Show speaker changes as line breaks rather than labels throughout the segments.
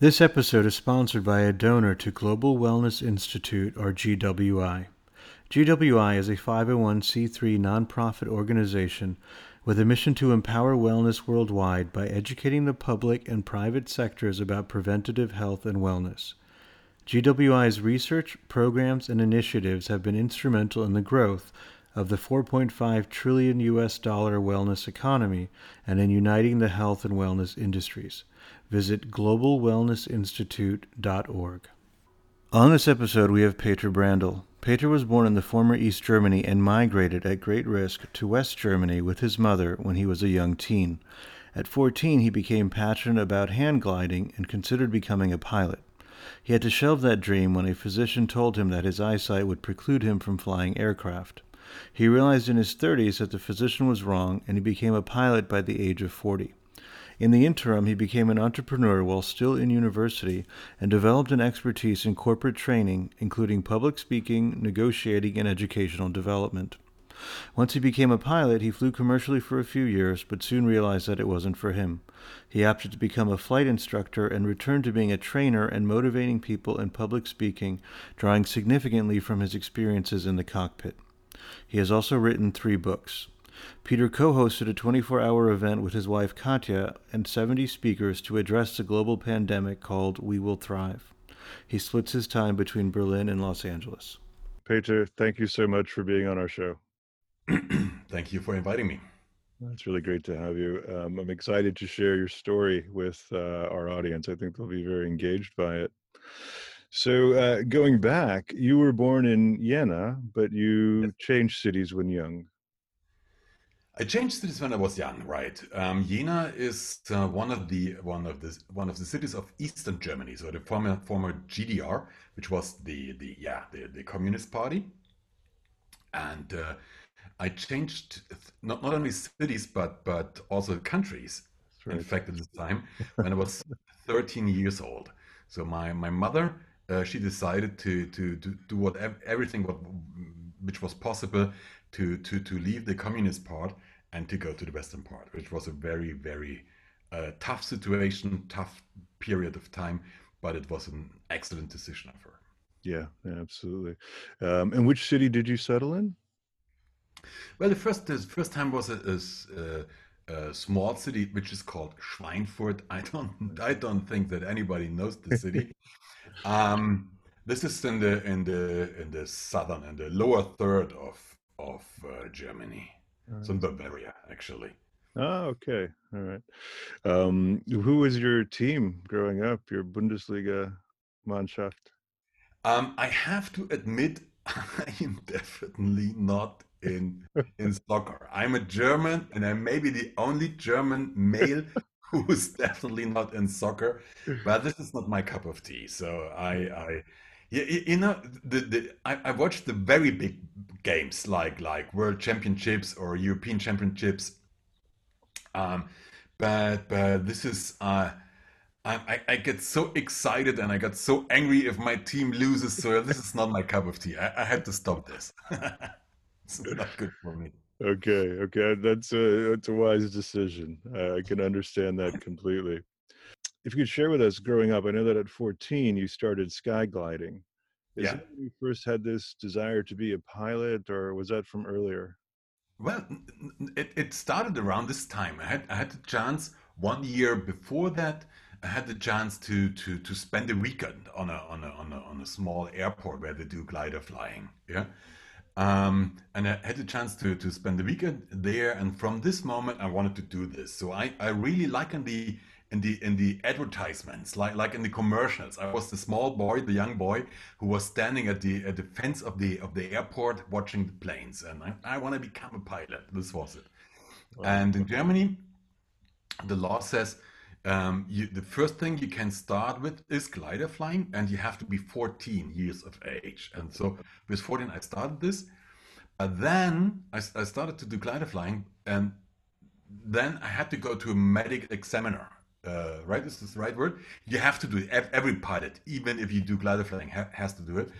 This episode is sponsored by a donor to Global Wellness Institute, or GWI. GWI is a 501c3 nonprofit organization with a mission to empower wellness worldwide by educating the public and private sectors about preventative health and wellness. GWI's research, programs, and initiatives have been instrumental in the growth of the 4.5 trillion US dollar wellness economy and in uniting the health and wellness industries. Visit globalwellnessinstitute.org. On this episode, we have Peter Brandl. Peter was born in the former East Germany and migrated at great risk to West Germany with his mother when he was a young teen. At 14, he became passionate about hang gliding and considered becoming a pilot. He had to shelve that dream when a physician told him that his eyesight would preclude him from flying aircraft. He realized in his 30s that the physician was wrong, and he became a pilot by the age of 40. In the interim, he became an entrepreneur while still in university and developed an expertise in corporate training, including public speaking, negotiating, and educational development. Once he became a pilot, he flew commercially for a few years, but soon realized that it wasn't for him. He opted to become a flight instructor and returned to being a trainer and motivating people in public speaking, drawing significantly from his experiences in the cockpit. He has also written three books. Peter co hosted a 24 hour event with his wife Katya and 70 speakers to address the global pandemic called We Will Thrive. He splits his time between Berlin and Los Angeles.
Peter, thank you so much for being on our show.
thank you for inviting me.
It's really great to have you. Um, I'm excited to share your story with uh, our audience. I think they'll be very engaged by it. So, uh, going back, you were born in Jena, but you changed cities when young.
I changed cities when I was young, right? Um, Jena is uh, one of the one of the one of the cities of Eastern Germany, so the former former GDR, which was the the yeah the, the Communist Party, and uh, I changed not not only cities but but also countries. Right. In fact, at the time when I was 13 years old, so my my mother uh, she decided to to to do what everything what which was possible to to to leave the communist part and to go to the western part, which was a very, very uh, tough situation, tough period of time, but it was an excellent decision of her.
Yeah, absolutely. Um, and which city did you settle in?
Well, the first the first time was a, a, a, small city which is called Schweinfurt. I don't I don't think that anybody knows the city. um, this is in the in the in the southern and the lower third of of uh, Germany. Right. Some Bavaria, actually.
Oh, okay. All right. Um, who was your team growing up, your Bundesliga Mannschaft?
Um, I have to admit, I am definitely not in in soccer. I'm a German, and I may be the only German male who's definitely not in soccer. But this is not my cup of tea. So I, I yeah, you know, the, the I, I watched the very big games like like World Championships or European Championships. Um, but but this is uh, I, I get so excited and I got so angry if my team loses. So this is not my cup of tea. I, I had to stop this. it's not good for me.
Okay, okay, that's a that's a wise decision. I can understand that completely if you could share with us growing up, I know that at 14 you started sky gliding. Is yeah. when you first had this desire to be a pilot, or was that from earlier?
Well, it, it started around this time. I had I had the chance one year before that. I had the chance to to to spend a weekend on a on a on a, on a small airport where they do glider flying. Yeah. Um, and I had the chance to, to spend the weekend there. And from this moment, I wanted to do this. So I, I really like the in the in the advertisements, like like in the commercials. I was the small boy, the young boy, who was standing at the at the fence of the of the airport watching the planes, and I, I want to become a pilot. This was it. And in Germany, the law says um, you, the first thing you can start with is glider flying, and you have to be 14 years of age. And so with 14, I started this. But then I, I started to do glider flying, and then I had to go to a medic examiner uh, right? Is this the right word? You have to do it. Every pilot, even if you do glider flying, ha has to do it.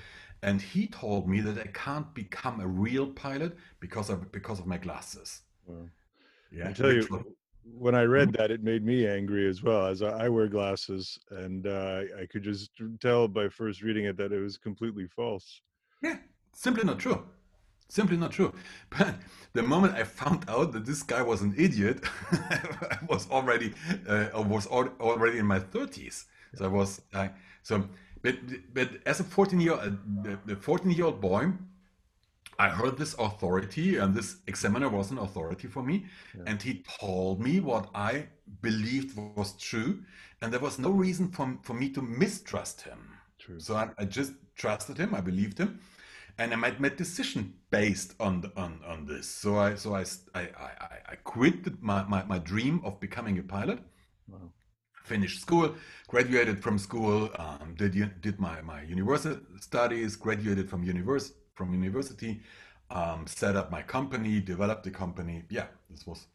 And he told me that I can't become a real pilot because of because of my glasses.
Well, yeah, I tell you, when I read that, it made me angry as well, as I, I wear glasses, and uh, I could just tell by first reading it that it was completely false.
Yeah, simply not true. Simply not true. But the moment I found out that this guy was an idiot, I was already uh, I was al- already in my thirties. So I was I so but but as a fourteen year the fourteen year old boy, I heard this authority, and this examiner was an authority for me,
Yeah.
and he told me what I believed was true, and there was no reason for, for me to mistrust him.
True.
So I, I just trusted him, I believed him, and I made my decision based on the, on on this. So I so I I, I, I- quit my, my, my dream of becoming a pilot
Wow.
finished school, graduated from school, um, did did my, my university studies, graduated from univers from university, um, set up my company, developed the company. Yeah, this was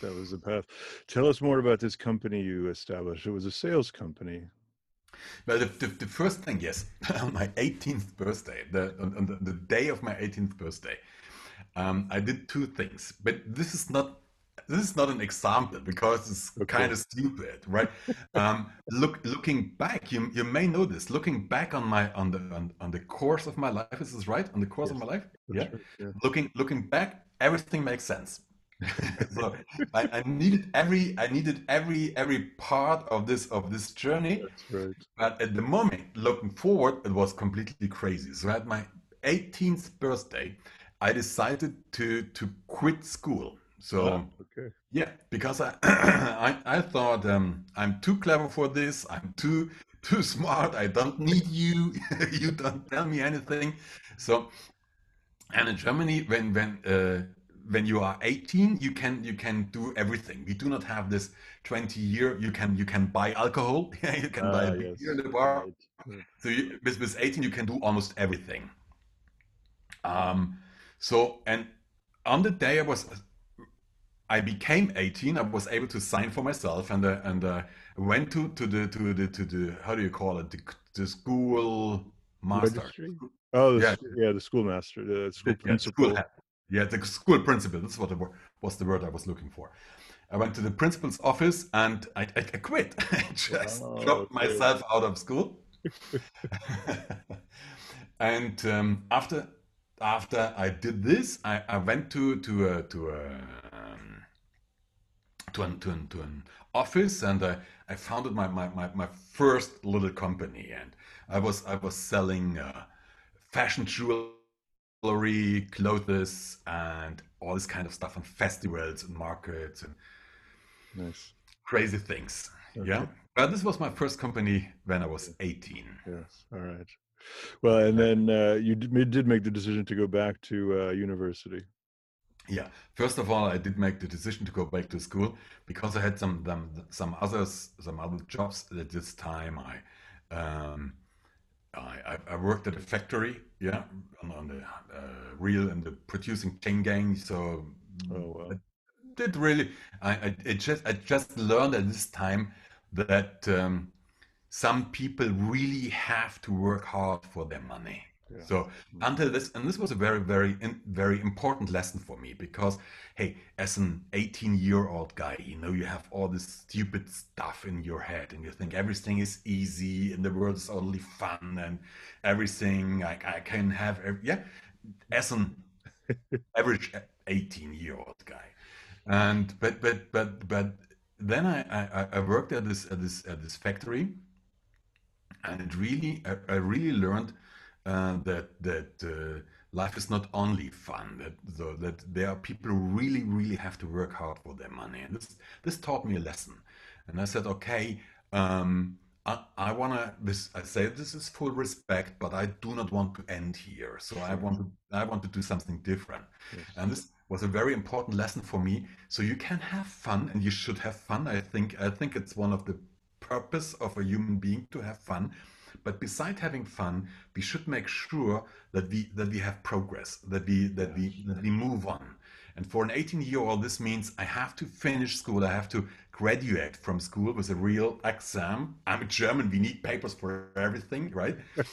That was the path. Tell us more about this company you established. It was a sales company.
Well. The, the, the first thing, yes, on my 18th birthday, the on, on the, the day of my 18th birthday, um, I did two things. But this is not this is not an example because it's
Okay.
kind of stupid, right? um, look, looking back, you you may know this. Looking back on my on the on, on the course of my life, is this right? On the course of my life, yeah.
right, yeah.
Looking looking back, everything makes sense. so I, I needed every I needed every every part of this of this journey.
Right.
But at the moment, looking forward, it was completely crazy. So at my 18th birthday, I decided to to quit school. So
Ah, okay.
yeah, because I I, I thought um, I'm too clever for this. I'm too too smart. I don't need you. you don't tell me anything. So and in Germany, when when uh, when you are 18, you can you can do everything. We do not have this 20 year. You can you can buy alcohol. you can buy
Ah,
a beer in the bar.
Right, right.
So you, with with 18, you can do almost everything. Um, so and on the day I was I became 18, I was able to sign for myself and uh, and uh, went to to the to the to the how do you call it the, the school master.
Registry? Oh, the,
Yeah.
yeah, the schoolmaster, the school
Yeah,
principal.
school head. Yeah, the school principal. That's what the, was the word I was looking for. I went to the principal's office and I, I, quit. I just
Wow,
dropped
okay.
myself out of school. and um, after after I did this, I, I went to to a, to a um, to an, to an, to an office and I, I founded my, my, my, my first little company and I was I was selling uh, fashion jewelry, clothes, and all this kind of stuff on festivals and markets and
Nice.
crazy things. Yeah,
Okay.
but this was my first company when I was 18.
Yes. All right. Well, and then uh, you did, did make the decision to go back to uh, university.
Yeah, first of all, I did make the decision to go back to school because I had some some, some others some other jobs at this time. I um, I, I- I worked at a factory, yeah, on, on the uh, real and the producing chain gang. So
Oh, wow.
I did really. I, I it just I just learned at this time that um, some people really have to work hard for their money.
Yeah.
So mm. until this, and this was a very, very, in, very important lesson for me because, hey, as an 18-year-old guy, you know, you have all this stupid stuff in your head, and you think everything is easy, and the world is only fun, and everything I, I can have, ev- yeah, as an average 18-year-old guy, and but but but but then I, I I worked at this at this at this factory, and it really I, I really learned uh, that that uh, life is not only fun that so that there are people who really really have to work hard for their money. And this this taught me a lesson. And I said okay um, I, I want to this I say this is full respect but I do not want to end here. So I want to I want to do something different.
Yes.
and this was a very important lesson for me. So you can have fun and you should have fun. I think I think it's one of the purpose of a human being to have fun but beside having fun we should make sure that we that we have progress that we that we that we move on. And for an 18 year old this means i have to finish school. I have to graduate from school with a real exam. I'm a german. We need papers for everything right?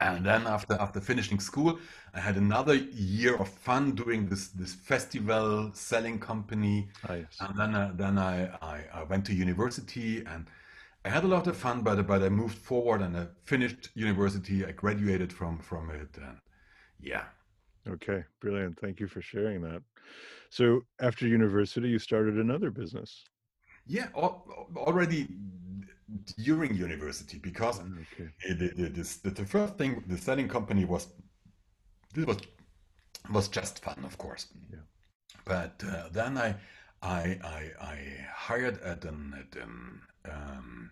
And then after after finishing school, I had another year of fun doing this this festival selling company.
Ah, yes.
And then uh, then I, I I went to university and I had a lot of fun, but but I moved forward and I finished university. I graduated from from it, and yeah.
Okay, brilliant. Thank you for sharing that. So after university, you started another business.
Yeah, already during university because
Ah, Okay.
the, the, the, the first thing the selling company was this was was just fun, of course.
Yeah.
But uh, then I, I I I hired at an at an um,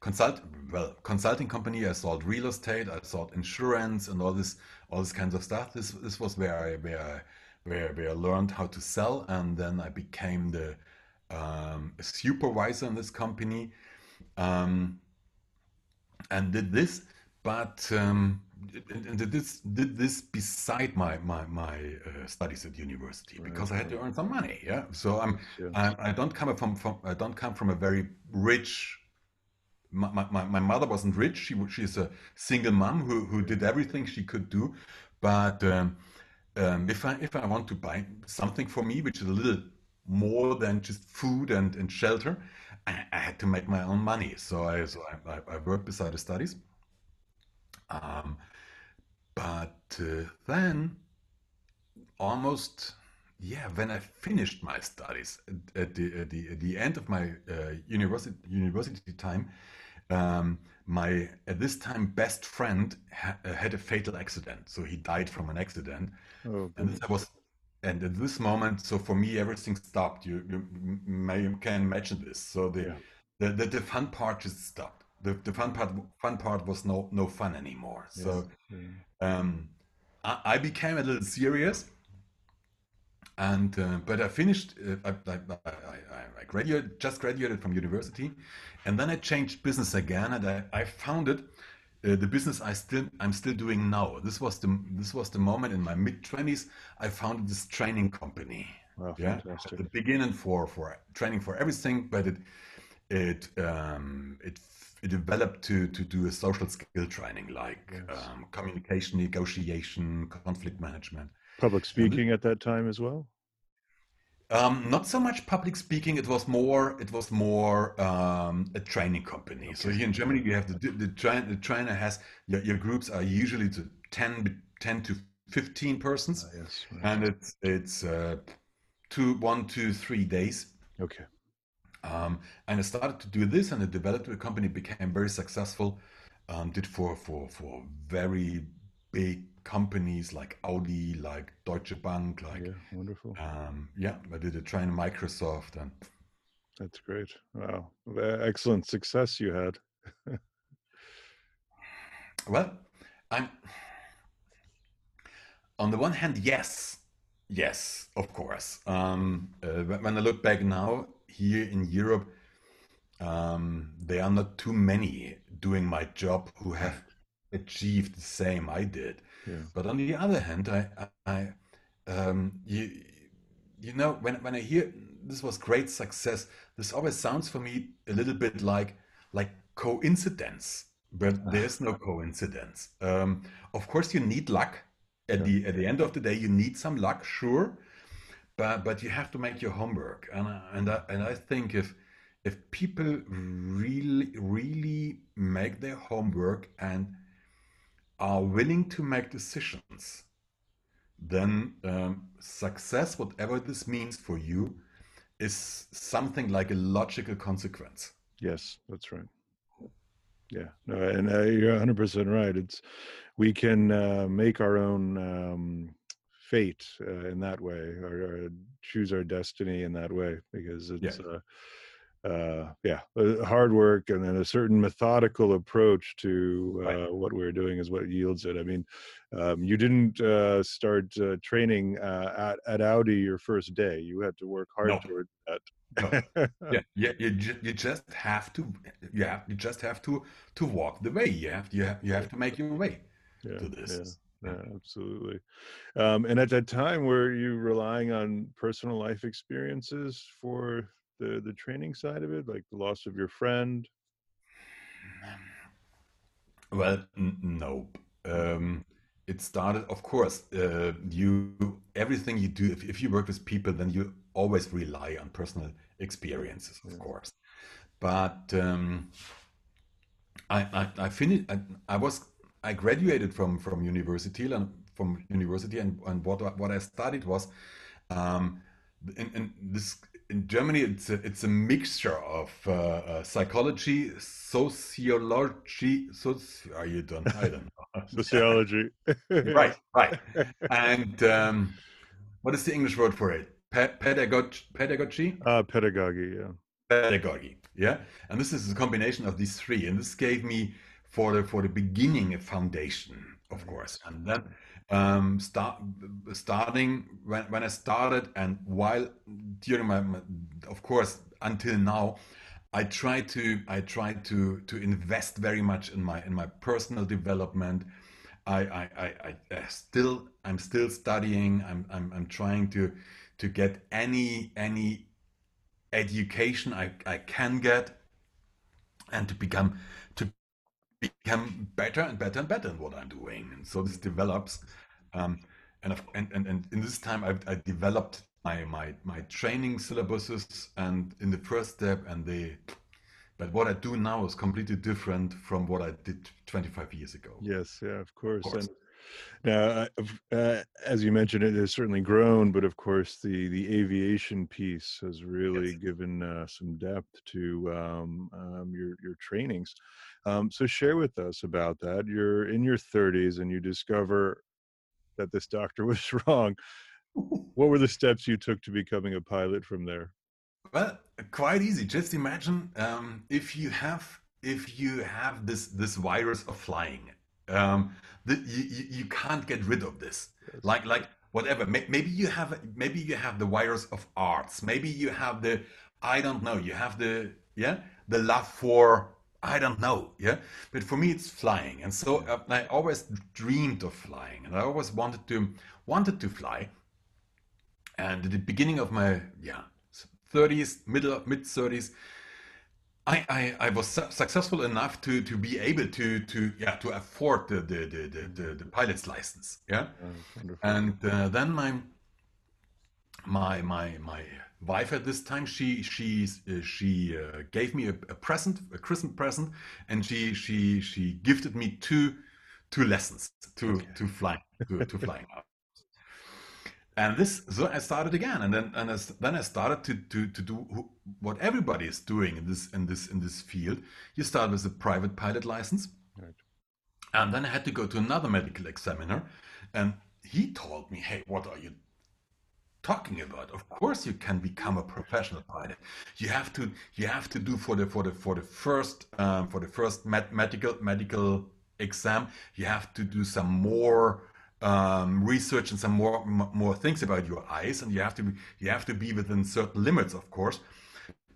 consult well consulting company. I sold real estate, I sold insurance, and all this all this kinds of stuff. This this was where I where I, where where I learned how to sell, and then I became the um, supervisor in this company. Um, and did this, but um, did this did this beside my my my uh, studies at university
Right,
because I had to earn some money. Yeah, so I'm
Yes.
I, I don't come from from I don't come from a very rich. My, my, my mother wasn't rich. She she's a single mom who who did everything she could do, but um, um, if I if I want to buy something for me, which is a little more than just food and, and shelter, I, I had to make my own money. So I so I, I, I worked beside the studies. Um, but uh, then almost yeah, when I finished my studies at, at the at the at the end of my uh, university university time, um, my at this time best friend ha uh, had a fatal accident. So he died from an accident,
Oh,
and this was, and at this moment, so for me, everything stopped. You, you may can imagine this. So the,
Yeah.
the, the, the fun part just stopped. The, the fun part, fun part was no, no fun anymore.
Yes.
So, um, I, I became a little serious, and uh, but I finished. Uh, I, I, I, graduated, just graduated from university, and then I changed business again, and I, I founded uh, the business I still I'm still doing now. This was the this was the moment in my mid twenties I founded this training company.
Wow,
Yeah, at
fantastic.
the beginning for for training for everything, but it it um, it developed to to do a social skill training like
Yes.
um, communication, negotiation, conflict management.
Public
And
speaking at that time as well?
um, not so much public speaking. It was more. It was more um, a training company. So here in Germany, you have the the, train, the trainer has your, your groups are usually to 10, 10 to fifteen persons,
Ah, yes. Right.
and it's it's uh, two, one, two, three days.
Okay.
Um, and I started to do this, and it developed. The company became very successful. Um, did for for for very big companies like Audi, like Deutsche Bank, like
Yeah. Wonderful.
um, yeah. I did a train Microsoft, and
That's great. Wow. Excellent success you had.
well, I'm on the one hand, yes, yes, of course. Um, uh, when I look back now here in Europe, um, there are not too many doing my job who have achieved the same I did.
Yeah.
But on the other hand, I, I, um, you, you know, when when I hear this was great success, this always sounds for me a little bit like like coincidence, but there's no coincidence. Um, of course, you need luck. At
Yeah.
the at the end of the day, you need some luck, sure, but but you have to make your homework. And I, and I, and I think if if people really really make their homework and are willing to make decisions, then um, success, whatever this means for you, is something like a logical consequence.
Yes, that's right. Yeah, no, and uh, you're 100% right. It's we can uh, make our own um, fate uh, in that way, or, or choose our destiny in that way, because
Yeah.
it's uh, uh, yeah, uh, hard work and then a certain methodical approach to
Right.
uh, what we're doing is what yields it. I mean, um, you didn't uh, start uh, training uh, at at Audi your first day. You had to work hard
No.
toward that.
No. Yeah, yeah, you, ju- you just have to, you have, you just have to to walk the way. You have, you have, you have to make your way
yeah,
to this.
Yeah, absolutely. Um, and at that time, were you relying on personal life experiences for the the training side of it, like the loss of your friend?
Well, n- no, Um, it started, of course, uh, you everything you do. If, if you work with people, then you always rely on personal experiences, of
Yeah.
course. But um, I, I, I finished. I, I was I graduated from from university and from university, and, and what I- what I studied was um, in, in this in Germany. It's a, it's a mixture of uh, uh, psychology, sociology. Soci, are you done? I don't know.
Sociology.
right, right. And um, what is the English word for it? Pa- pedagog pedagogy
Uh, pedagogy, yeah.
pedagogy yeah and this is a combination of these three and this gave me for the for the beginning a foundation of course. And then um start starting when, when i started and while during my, my of course until now i try to i try to to invest very much in my in my personal development. I, I, I, I still I'm still studying. I'm, I'm, I'm trying to to get any any education I, I can get and to become become better and better and better in what I'm doing. And so this develops. Um, and, and, and, and in this time, I, I developed my, my, my training syllabuses and in the first step and the, but what I do now is completely different from what I did 25 years ago.
Yes, yeah, of course.
Of course.
And now, uh, uh, as you mentioned, it has certainly grown, but of course, the the aviation piece has really
Yes.
given uh, some depth to um, um, your your trainings. Um, so, share with us about that. You're in your 30s, and you discover that this doctor was wrong. What were the steps you took to becoming a pilot from there?
Well, quite easy. Just imagine um, if you have if you have this this virus of flying, um, the, you, you can't get rid of this. Like like whatever. Maybe you have maybe you have the virus of arts. Maybe you have the I don't know. You have the yeah the love for I don't know. Yeah, but for me it's flying, and so uh, I always dreamed of flying, and I always wanted to wanted to fly. And at the beginning of my yeah 30s, middle mid 30s, I, I, I was su- successful enough to to be able to to yeah to afford the the the, the, the, pilot's license. Yeah,
Oh,
and uh, then my my my my wife at this time she she uh, she uh, gave me a, a present a Christmas present and she she she gifted me two two lessons to
Okay.
to flying to, to flying out and this so I started again and then and as, then I started to to to do what everybody is doing in this in this in this field. You start with a private pilot license.
Right.
and then I had to go to another medical examiner and he told me hey what are you talking about? Of course you can become a professional pilot. You have to you have to do for the for the for the first um, for the first med- medical medical exam you have to do some more um, research and some more more things about your eyes and you have to be you have to be within certain limits of course.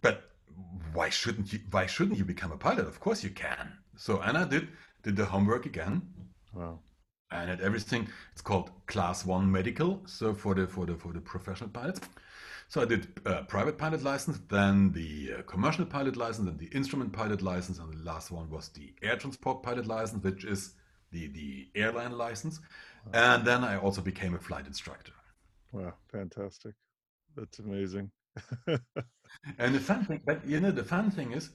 But why shouldn't you why shouldn't you become a pilot? Of course you can. So Anna did did the homework again.
Wow.
and at everything it's called class one medical. So for the for the for the professional pilots. So i did uh, private pilot license then the uh, commercial pilot license and the instrument pilot license and the last one was the air transport pilot license which is the the airline license and then i also became a flight instructor
Wow. Fantastic. That's amazing.
And the fun thing, but you know, the fun thing is,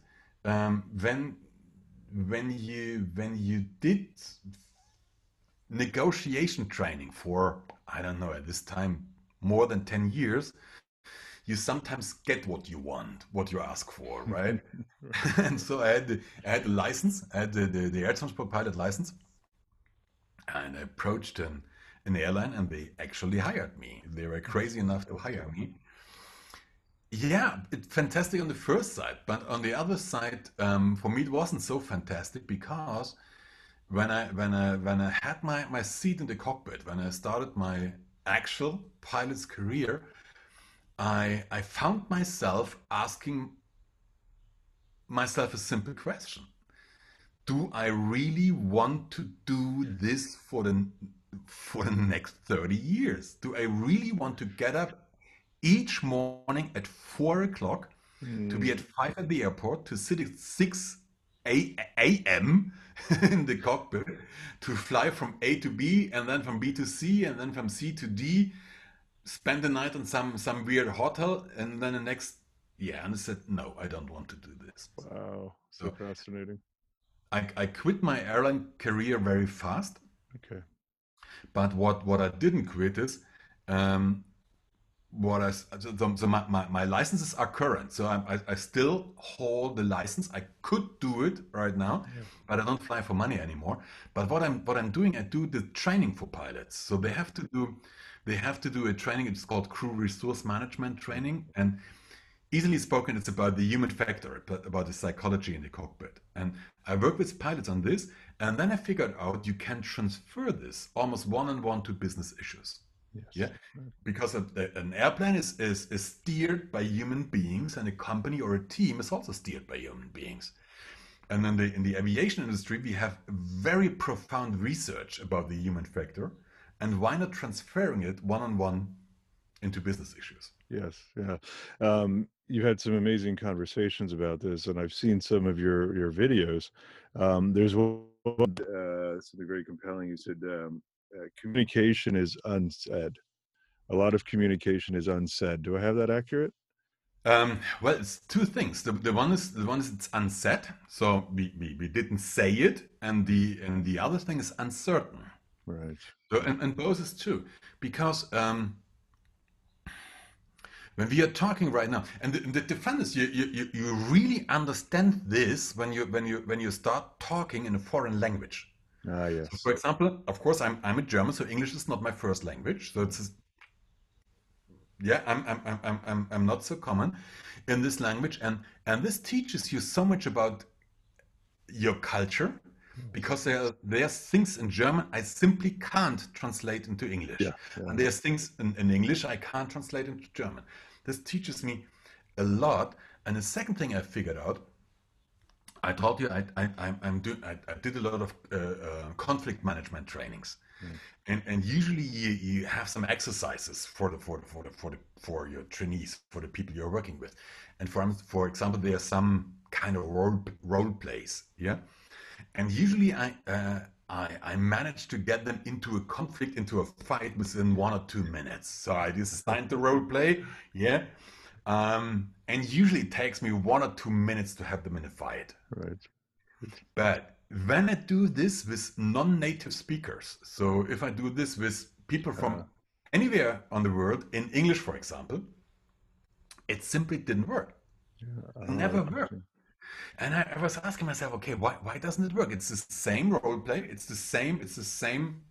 um, when when you when you did negotiation training for I don't know at this time more than ten years, you sometimes get what you want, what you ask for, right? and so I had the, I had the license, I had the, the, the air transport pilot license, and I approached an, an airline, and they actually hired me. They were crazy enough to hire me. Yeah, it's fantastic on the first side, but on the other side, um, for me it wasn't so fantastic because when I when I when I had my, my seat in the cockpit, when I started my actual pilot's career, I I found myself asking myself a simple question. Do I really want to do this for the for the next 30 years? Do I really want to get up each morning at four o'clock to be
Mm,
at five at the airport, to sit at six a.m. in the cockpit to fly from A to B and then from B to C and then from C to D, spend the night in some some weird hotel and then the next yeah, and I said no, I don't want to do this.
Wow, so, so fascinating.
I, I quit my airline career very fast.
Okay.
But what what I didn't quit is um, what I so, so my, my, my, licenses are current, so I, I, I, still hold the license. I could do it right now, yeah. but I don't fly for money anymore. But what I'm what I'm doing, I do the training for pilots. So they have to do they have to do a training. It's called crew resource management training, and easily spoken, it's about the human factor, about the psychology in the cockpit. And I worked with pilots on this, and then I figured out you can transfer this almost one on one to business issues. Yes. Yeah, because an airplane is, is, is steered by human beings, and a company or a team is also steered by human beings. And in the in the aviation industry, we have very profound research about the human factor, and why not transferring it one on one into business issues?
Yes, yeah. Um, you've had some amazing conversations about this, and I've seen some of your your videos. Um, there's one uh, something very compelling. You said um, uh, communication is unsaid. A lot of communication is unsaid. Do I have that accurate?
Um, well, it's two things. The, the one is the one is it's unsaid, so we, we, we didn't say it, and the and the other thing is uncertain.
Right.
So and, and both is true because um, when we are talking right now, and the, the defenders, you, you, you really understand this when you when you when you start talking in a foreign language.
Ah, yes.
So for example, of course, I'm I'm a German, so English is not my first language. So it's yeah, I'm I'm I'm I'm I'm not so common in this language, and and this teaches you so much about your culture because there there's things in German I simply can't translate into English,
yeah, yeah.
and there's things in, in English I can't translate into German. This teaches me a lot. And the second thing I figured out, I told you I, I, I'm doing, I, I did a lot of uh, uh, conflict management trainings. Mm. And, and usually you, you have some exercises for the, for the, for the, for the, for your trainees, for the people you're working with. And for, for example, there are some kind of role, role plays. Yeah. And usually I, uh, I, I managed to get them into a conflict, into a fight within one or two minutes. So I just designed the role play, yeah. Um, and usually it takes me one or two minutes to have them in a fight.
Right.
But when I do this with non-native speakers, so if I do this with people from uh, anywhere on the world, in English, for example, it simply didn't work. Yeah, uh, Never worked. And I, I, was asking myself, okay, why why doesn't it work? It's the same role play. It's the same. It's the same.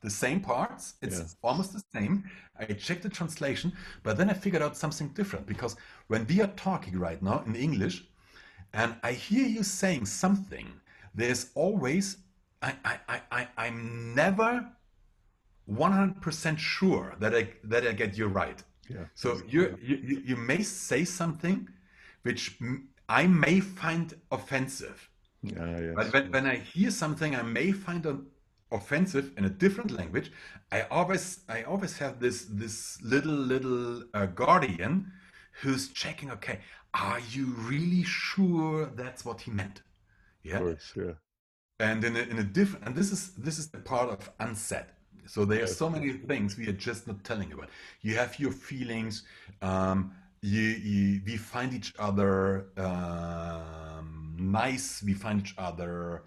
The same parts. It's yeah. almost the same. I checked the translation, but then I figured out something different because when we are talking right now in English, and I hear you saying something, there's always I I I, I I'm never 100% sure that I that I get you right.
Yeah.
So you you you may say something which I may find offensive.
Yeah, yes.
But when, when I hear something I may find offensive in a different language, I always I always have this this little little uh, guardian who's checking. Okay, are you really sure that's what he meant?
Yeah. Course, yeah.
And in a, in a different and this is this is the part of unsaid. So there are so many things we are just not telling about. You have your feelings. Um, you, you, we find each other um, nice, we find each other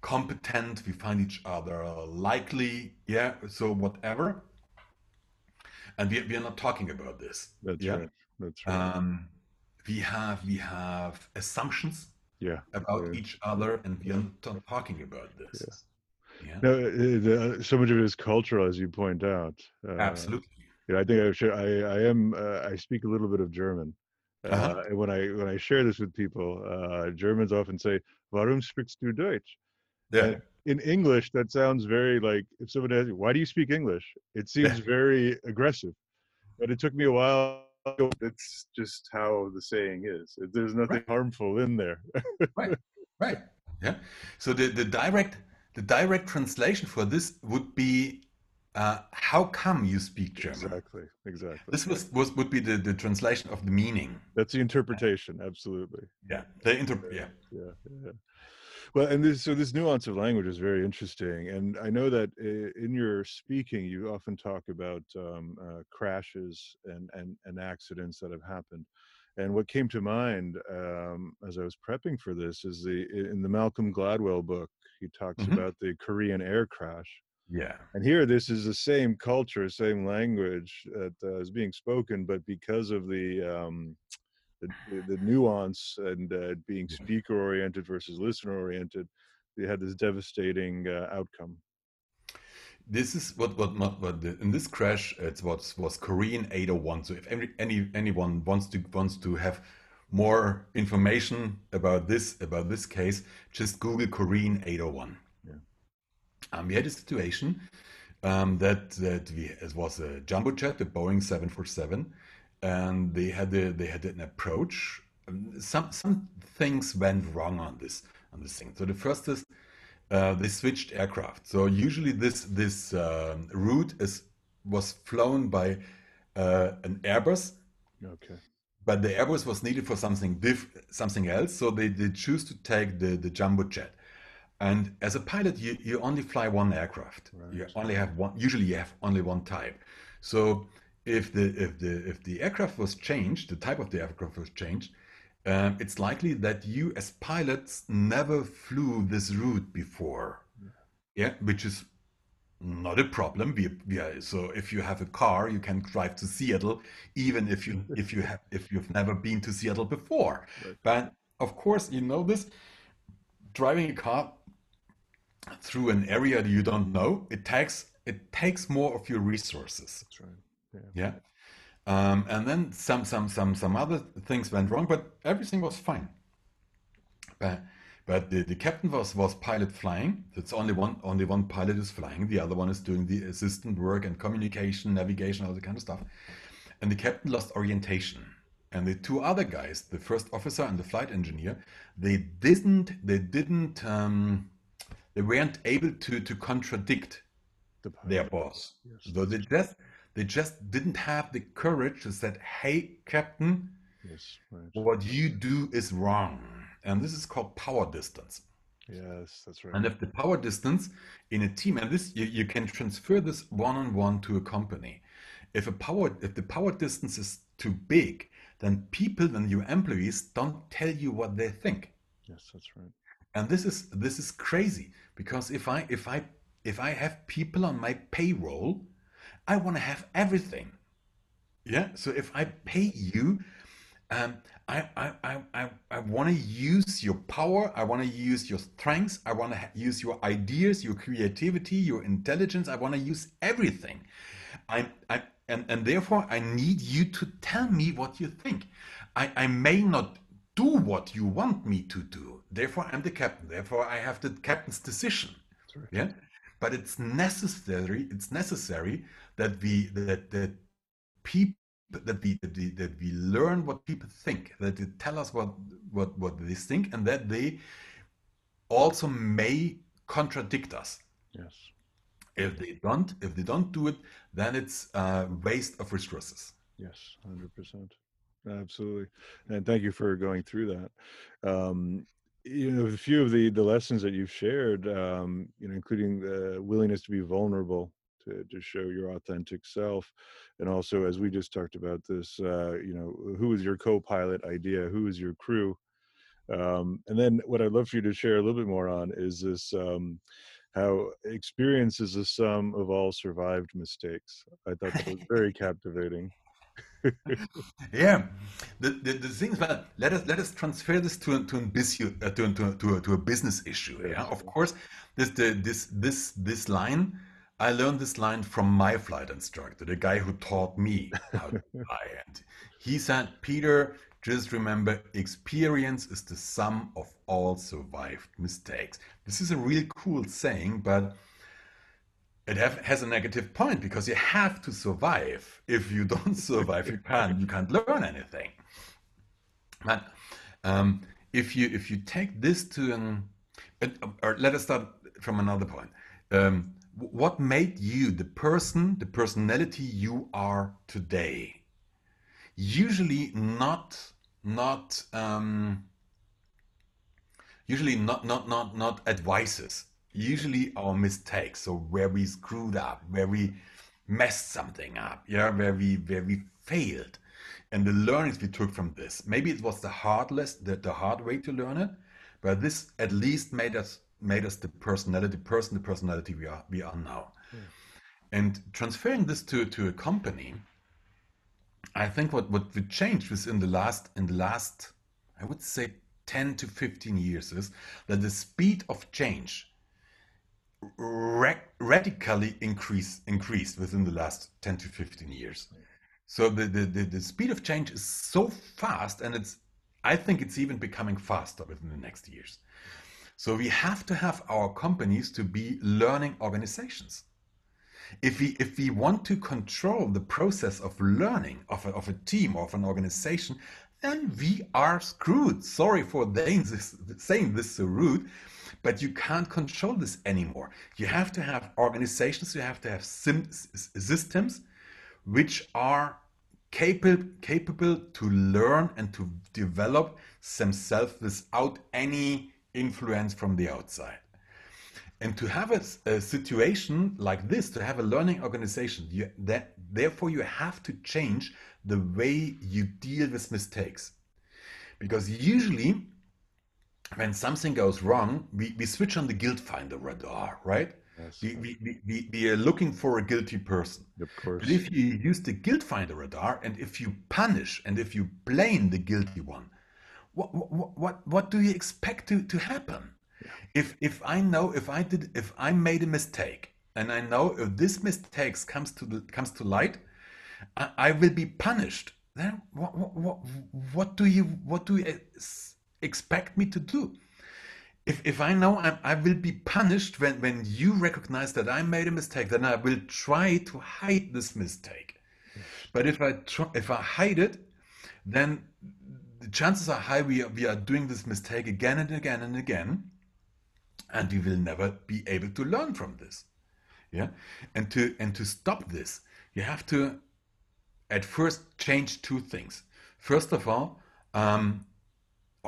competent, we find each other likely, yeah, so whatever. And we, we are not talking about this.
That's
yeah?
right. That's right.
Um, we have we have assumptions
yeah,
about
yeah.
each other, and we are not talking about this.
Yeah. yeah. No, so much of it is cultural, as you point out.
Uh, Absolutely
you know, I think I should. I, I am. Uh, I speak a little bit of German. Uh-huh. Uh, and when I when I share this with people, uh, Germans often say, "Warum sprichst du Deutsch?"
Yeah.
And in English, that sounds very like if someone asks you, "Why do you speak English?" It seems very aggressive. But it took me a while. It's just how the saying is. There's nothing right. harmful in there.
right. Right. Yeah. So the the direct the direct translation for this would be uh, how come you speak German?
Exactly, exactly.
This was, was would be the, the translation of the meaning.
That's the interpretation, absolutely.
Yeah, the inter yeah.
yeah, yeah. Well, and this so this nuance of language is very interesting, and I know that in your speaking, you often talk about um, uh, crashes and, and and accidents that have happened. And what came to mind um, as I was prepping for this is the in the Malcolm Gladwell book, he talks mm-hmm. about the Korean air crash.
Yeah.
And here, this is the same culture, same language that uh, is being spoken, but because of the um, the, the, nuance and uh, being speaker oriented versus listener oriented, they had this devastating uh, outcome.
This is what what what the, in this crash it's what was Korean 801. So if any, any anyone wants to wants to have more information about this about this case, just Google Korean 801. Um, we had a situation um, that that we it was a jumbo jet, the Boeing 747 and they had a, they had an approach. Um, some some things went wrong on this on this thing. So the first is uh, they switched aircraft. So usually this this uh, route is was flown by uh, an Airbus.
Okay.
But the Airbus was needed for something diff- something else, so they, they choose to take the, the jumbo jet. And as a pilot, you, you only fly one aircraft. Right. You only have one. Usually, you have only one type. So if the if the if the aircraft was changed, the type of the aircraft was changed, um, it's likely that you as pilots never flew this route before. Yeah, which is not a problem. We, we are, so if you have a car, you can drive to Seattle, even if you if you have if you've never been to Seattle before. Right. But of course, you know this. Driving a car through an area that you don't know, it takes it takes more of your resources.
That's right.
Yeah. yeah? Um, and then some some some some other things went wrong, but everything was fine. But but the, the captain was was pilot flying. It's only one only one pilot is flying. The other one is doing the assistant work and communication, navigation, all the kind of stuff. And the captain lost orientation. And the two other guys, the first officer and the flight engineer, they didn't they didn't um, they weren't able to to contradict the their boss. Yes. So they just they just didn't have the courage to say, hey, Captain,
yes, right.
what you do is wrong. And this is called power distance.
Yes, that's right.
And if the power distance in a team, and this you, you can transfer this one on one to a company. If a power if the power distance is too big, then people and your employees don't tell you what they think.
Yes, that's right.
And this is this is crazy because if I if I if I have people on my payroll I want to have everything. Yeah. So if I pay you, um, I, I, I, I, I want to use your power. I want to use your strengths. I want to use your ideas, your creativity, your intelligence. I want to use everything. I, I, and, and therefore, I need you to tell me what you think. I, I may not do what you want me to do. Therefore, I'm the captain. Therefore, I have the captain's decision. Right. Yeah. But it's necessary. It's necessary that we that that people that we, that we that we learn what people think that they tell us what what what they think and that they also may contradict us
yes
if they don't if they don't do it then it's a waste of resources
yes 100% absolutely and thank you for going through that um, you know a few of the the lessons that you've shared um, you know including the willingness to be vulnerable to, to show your authentic self and also as we just talked about this uh, you know who is your co-pilot idea who is your crew? Um, and then what i'd love for you to share a little bit more on is this um, how experience is the sum of all survived mistakes. I thought that was very captivating
yeah, the, the, the thing is, well, let us let us transfer this to a, to uh, to, to, to, a, to a business issue. Yeah, of course, this the, this this this line I learned this line from my flight instructor, the guy who taught me how to fly. And he said, Peter, just remember experience is the sum of all survived mistakes. This is a real cool saying, but it have, has a negative point because you have to survive. If you don't survive, you can't you can't learn anything. But um, if you if you take this to an, or let us start from another point. Um, what made you the person, the personality you are today. Usually not, not, um, usually not, not, not, not advices. Usually our mistakes. So where we screwed up, where we messed something up, yeah, where we where we failed, and the learnings we took from this. Maybe it was the hardest, the, the hard way to learn it, but this at least made us made us the personality person, the personality we are we are now. Yeah. And transferring this to to a company, I think what what we changed was in the last in the last I would say 10 to 15 years is that the speed of change radically increase, increased within the last 10 to 15 years. So the, the, the, the, speed of change is so fast and it's I think it's even becoming faster within the next years. So we have to have our companies to be learning organizations. If we if we want to control the process of learning of a, of a team or of an organization, then we are screwed. Sorry for saying this, saying this so rude, but you can't control this anymore. You have to have organizations, you have to have systems which are capable, capable to learn and to develop themselves without any influence from the outside. And to have a, a situation like this, to have a learning organization, you, that, therefore you have to change the way you deal with mistakes. Because usually when something goes wrong, we, we switch on the guilt finder radar, right? Yes. We, we, we, we are looking for a guilty person.
Of course.
But if you use the guilt finder radar and if you punish and if you blame the guilty one, what, what, what, what do you expect to, to happen? Yeah. If, if I know, if I did, if I made a mistake and I know if this mistake comes to, the, comes to light, I, I will be punished. Then what, what, what, what do you, what do you eh, expect me to do? If, if I know I'm, i will be punished when, when you recognize that I made a mistake, then I will try to hide this mistake. But if I try, if I hide it, then the chances are high we are, we are doing this mistake again and again and again, and we will never be able to learn from this. Yeah, and to and to stop this, you have to at first change two things. First of all, um,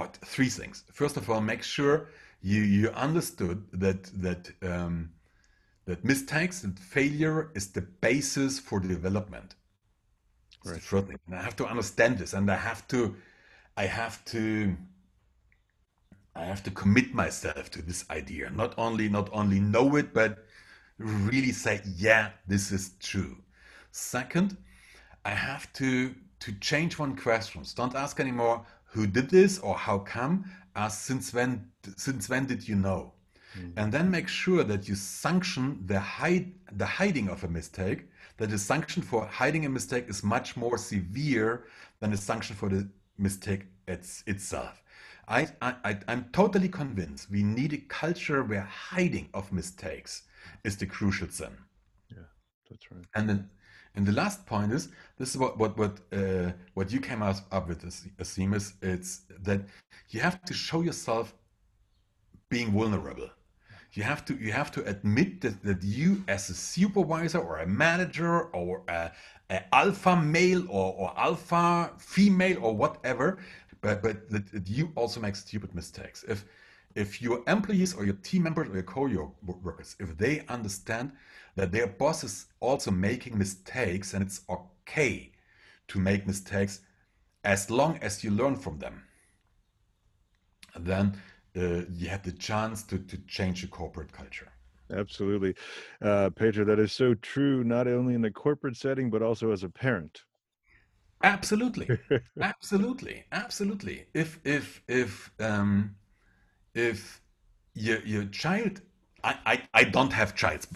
three things. First of all, make sure you you understood that that um, that mistakes and failure is the basis for development. Right. First thing. And I have to understand this, and I have to I have to I have to commit myself to this idea. Not only not only know it, but really say, yeah, this is true. Second, I have to to change one question. Don't ask anymore who did this or how come ask since when since when did you know? Mm. and then make sure that you sanction the hide the hiding of a mistake. That the sanction for hiding a mistake is much more severe than the sanction for the mistake it's, itself. I, I i'm totally convinced we need a culture where hiding of mistakes is the crucial sin.
Yeah that's right.
And then and the last point is this is what what what uh, what you came up, up with, Asim, is it's that you have to show yourself being vulnerable. You have to you have to admit that, that you as a supervisor or a manager or a, a alpha male or, or alpha female or whatever, but but that, that you also make stupid mistakes. If if your employees or your team members or your co-workers, if they understand that their boss is also making mistakes and it's okay to make mistakes as long as you learn from them. then uh, you have the chance to, to change the corporate culture.
Absolutely. Uh, Peter, that is so true, not only in the corporate setting, but also as a parent.
Absolutely. absolutely. Absolutely. If, if, if, um, if your, your child, I, I, I don't have child,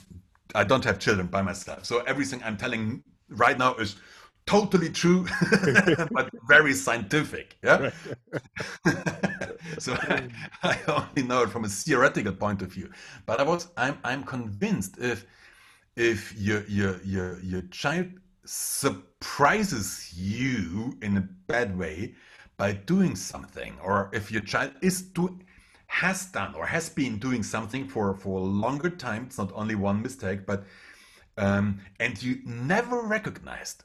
I don't have children by myself. So everything I'm telling right now is totally true, but very scientific. Yeah. so I, I, only know it from a theoretical point of view. But I was I'm I'm convinced if if your your your your child surprises you in a bad way by doing something, or if your child is doing has done or has been doing something for for a longer time, it's not only one mistake, but um, and you never recognized,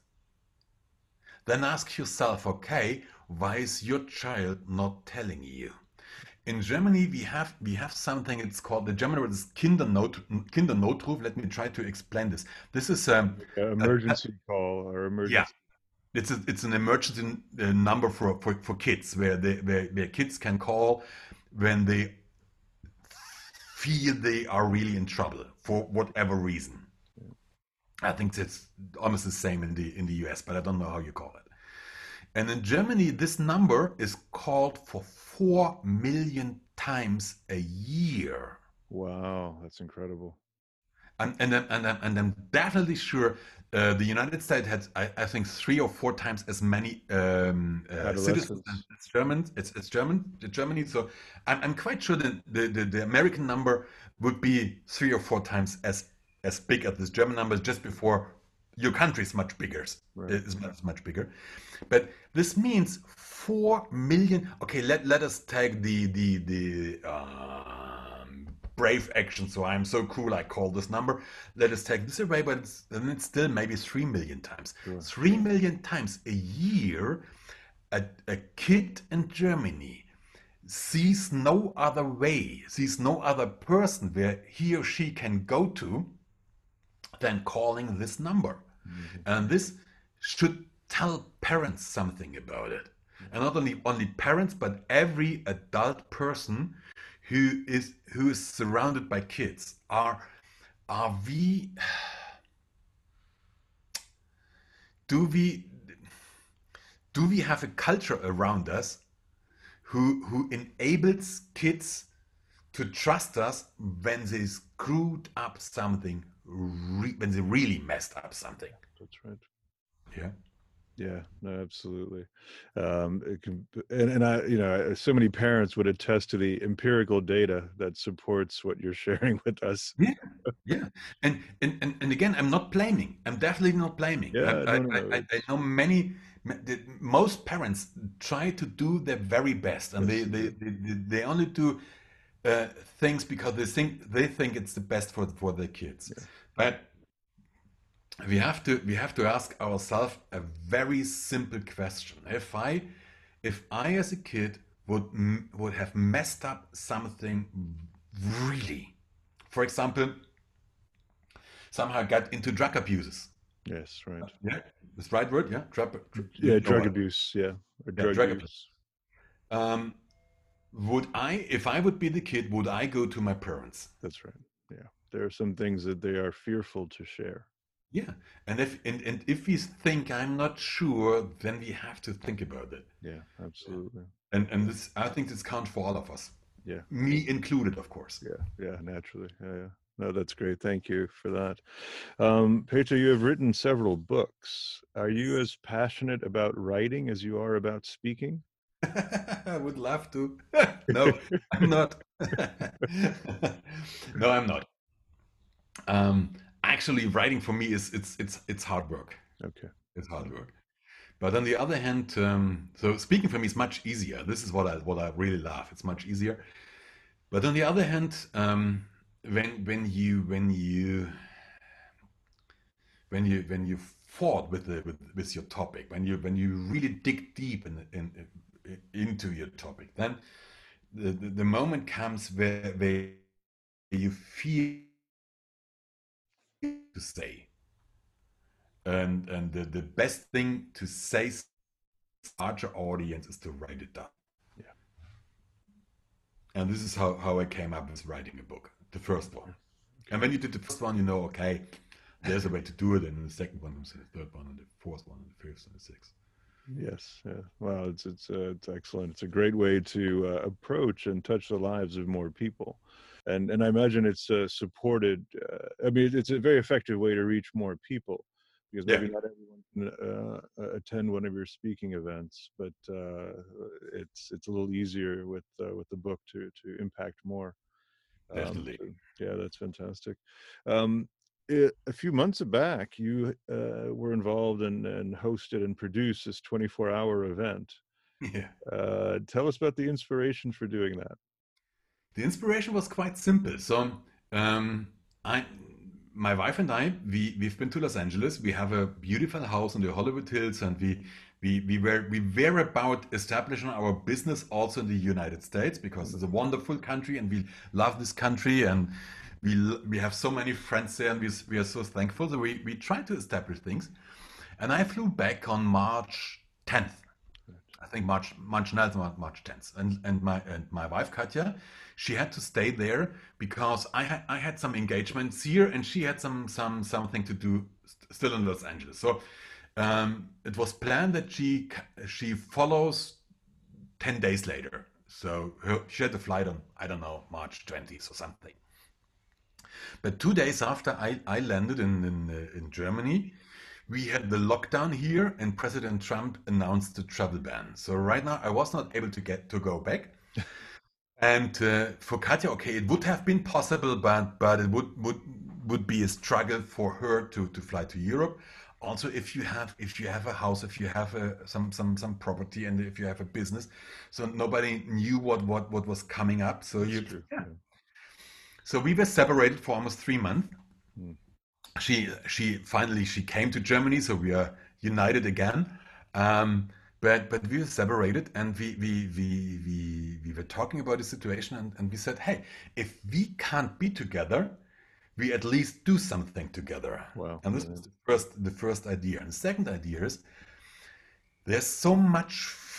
then ask yourself, okay, why is your child not telling you? In Germany, we have we have something. It's called the German word is Kindernot Kindernotruf. Let me try to explain this. This is um,
a, emergency a, call or emergency.
Yeah, it's a, it's an emergency uh, number for, for, for kids where they where, where kids can call when they feel they are really in trouble for whatever reason. I think it's almost the same in the in the US, but I don't know how you call it. And in Germany, this number is called for four million times a year.
Wow, that's incredible.
And and I'm, and I'm, and I'm definitely sure uh, the United States had, I, I, think, three or four times as many um, uh, citizens as Germans. It's, it's German, Germany. So I'm, I'm quite sure that the, the, the American number would be three or four times as as big as this German number just before your country is much bigger. Right. Is much, much bigger. But this means four million. Okay, let, let us take the the the um, brave action. So I'm so cool. I call this number. Let us take this away, but it's, and it's still maybe three million times. Sure. Three million times a year. A, a kid in Germany sees no other way, sees no other person where he or she can go to than calling this number. Mm-hmm. And this should tell parents something about it. And not only only parents, but every adult person who is who is surrounded by kids. Are are we do we do we have a culture around us who who enables kids to trust us when they screwed up something re- when they really messed up something.
That's right.
Yeah.
Yeah, no, absolutely. Um, it can, and, and I, you know, so many parents would attest to the empirical data that supports what you're sharing with us.
Yeah, yeah, and and and, and again, I'm not blaming. I'm definitely not blaming.
Yeah,
I,
no, no,
I, I, I, know many. Most parents try to do their very best, and yes. they, they, they they only do uh, things because they think they think it's the best for for their kids. Yeah. But we have to we have to ask ourselves a very simple question. If I if I as a kid would would have messed up something really, for example, somehow got into drug abuses.
Yes, right. Uh,
yeah, that's right word. Yeah, drug.
yeah, drug abuse. Yeah,
or drug, yeah, drug abuse. Um, would I, if I would be the kid, would I go to my parents?
That's right. Yeah there are some things that they are fearful to share
yeah. And if and, and if we think i'm not sure then we have to think about it.
Yeah absolutely.
And and this i think this counts for all of us.
Yeah.
Me included of course.
Yeah yeah naturally. Yeah, yeah. no that's great. Thank you for that. Um, peter you have written several books. Are you as passionate about writing as you are about speaking?
I would love to. no, I'm not. no, I'm not. Um, actually, writing for me is it's it's it's hard work.
Okay,
it's hard work. But on the other hand, um, so speaking for me is much easier. This is what I what I really love. It's much easier. But on the other hand, um, when when you when you when you when you fought with the with, with your topic, when you when you really dig deep in, in, in into your topic, then the, the, the moment comes where where you feel to say. And and the, the best thing to say to larger audience is to write it down.
Yeah.
And this is how, how I came up with writing a book, the first one. And when you did the first one, you know, okay, there's a way to do it, and the second one, and the third one, and the fourth one, and the fifth, and the sixth.
Yes, yeah. Wow, it's it's uh, it's excellent. It's a great way to uh, approach and touch the lives of more people and and I imagine it's uh, supported. Uh, I mean, it's a very effective way to reach more people because maybe yeah. not everyone can uh, uh, attend one of your speaking events, but uh, it's it's a little easier with uh, with the book to to impact more.
Um, Definitely.
Um, yeah, that's fantastic. Um, it, a few months back, you were involved and, and hosted and produced this 24 hour event.
Yeah.
tell us about the inspiration for doing that.
The inspiration was quite simple. So um, I, my wife and I, we we've been to Los Angeles. We have a beautiful house in the Hollywood Hills, and we we we were we were about establishing our business also in the United States because it's a wonderful country, and we love this country, and we we have so many friends there, and we we are so thankful. So we we try to establish things, and I flew back on March 10th. I think March March 9th, March 10th, and and my and my wife Katja she had to stay there because I had I had some engagements here and she had some some something to do st- still in Los Angeles. So um, it was planned that she she follows ten days later. So her, she had a flight on I don't know March 20th or something. But two days after I, I landed in in, uh, in Germany, we had the lockdown here, and President Trump announced the travel ban. So right now I was not able to get to go back. And uh, for Katja, okay, it would have been possible, but but it would would would be a struggle for her to to fly to Europe. Also, if you have if you have a house, if you have a, some some some property, and if you have a business, so nobody knew what what what was coming up. So
That's
you yeah.
Yeah.
So we were separated for almost three months.
Hmm.
She she finally she came to Germany, so we are united again. Um, but but we were separated, and we we we we, we were talking about the situation, and, and we said, hey, if we can't be together, we at least do something together.
Wow.
And this was the first the first idea. And the second idea is there's so much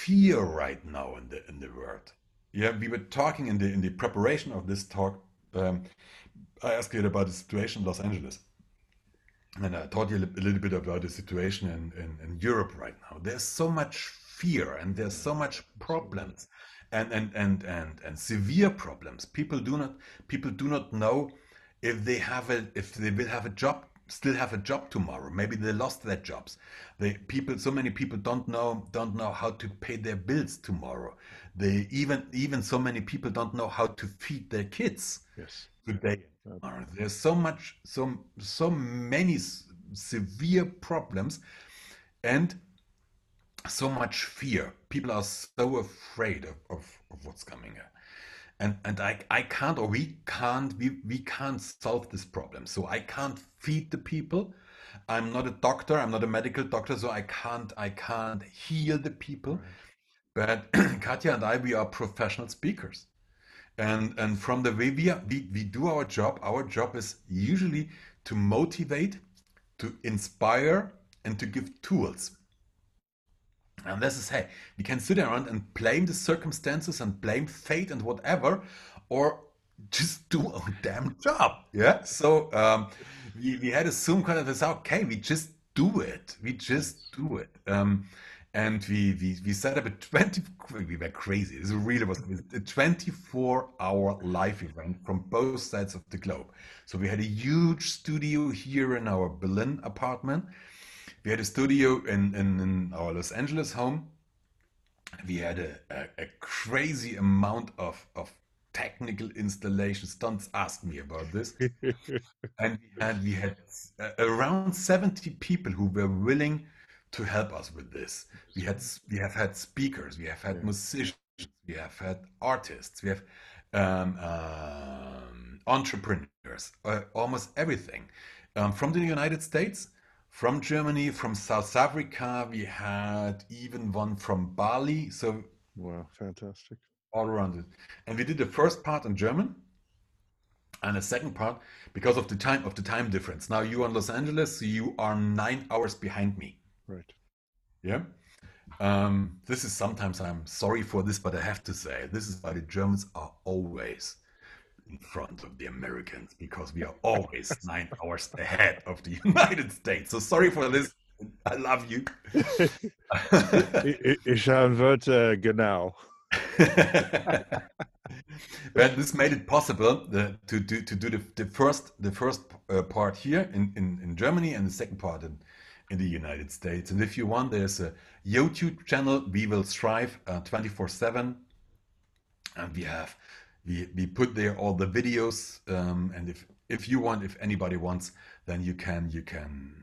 fear right now in the in the world. Yeah, we were talking in the in the preparation of this talk. Um, I asked you about the situation in Los Angeles, and I told you a little bit about the situation in, in, in Europe right now. There's so much fear and there's so much problems, and and and and and severe problems. People do not people do not know if they have a if they will have a job still have a job tomorrow maybe they lost their jobs they people so many people don't know don't know how to pay their bills tomorrow they even even so many people don't know how to feed their kids
Yes.
today. There's so much so so many s- severe problems and so much fear? People are so afraid of, of, of what's coming and and I, I can't or we can't we, we can't solve this problem. So i can't feed the people. I'm not a doctor. I'm not a medical doctor so i can't i can't heal the people. But katja and i we are professional speakers and and from the way we, are, we we do our job our job is usually to motivate to inspire and to give tools and this is, hey, we can sit around and blame the circumstances and blame fate and whatever, or just do our damn job. Yeah. So um, we, we had a Zoom and we said, okay, we just do it. We just do it. Um, and we, we we set up a 20 we were crazy this really was a 24 hour live event from both sides of the globe so we had a huge studio here in our berlin apartment we had a studio in, in, in our Los Angeles home. We had a, a, a crazy amount of, of technical installations. Don't ask me about this. And we had, we had uh, around 70 people who were willing to help us with this. We had we have had speakers, we have had
Yeah.
musicians, we have had artists, we have um, um, entrepreneurs, uh, almost everything um, from the United States, from Germany, from South Africa. We had even one from Bali, so
Wow. Fantastic.
all around it. And we did the first part in German and the second part because of the time of the time difference. Now you are in Los Angeles, so you are nine hours behind me.
Right.
Yeah. Um, this is sometimes I'm sorry for this, but I have to say this is why the Germans are always in front of the Americans because we are always nine hours ahead of the United States. So sorry for this. I love you.
Ich, ich uh, genau.
but this made it possible the, to do to do the, the first the first uh, part here in, in, in Germany and the second part in, in the United States. And if you want, there's a YouTube channel. We Will Thrive twenty four seven, and we have we we put there all the videos. Um, and if if you want, if anybody wants, then you can you can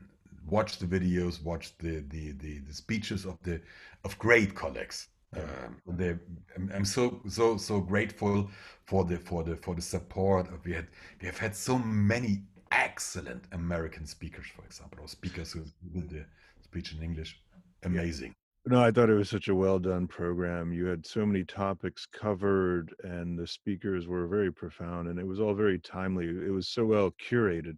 watch the videos, watch the the the, the speeches of the of great colleagues Um, they, I'm, I'm so so so grateful for the for the for the support. Of we had we have had so many excellent American speakers, for example, or speakers who did the speech in English. Amazing.
No, I thought it was such a well done program. You had so many topics covered, and the speakers were very profound, and it was all very timely. It was so well curated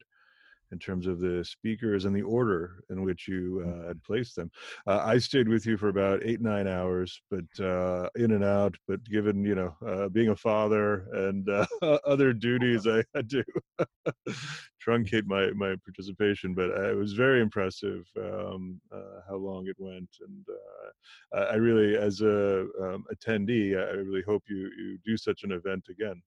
in terms of the speakers and the order in which you uh,
Mm-hmm.
had placed them. Uh, I stayed with you for about eight nine hours, but uh, in and out. But given you know uh, being a father and uh, other duties, I had to truncate my my participation. But uh, it was very impressive um, uh, how long it went, and uh, I I really, as a um, attendee, I really hope you you do such an event again.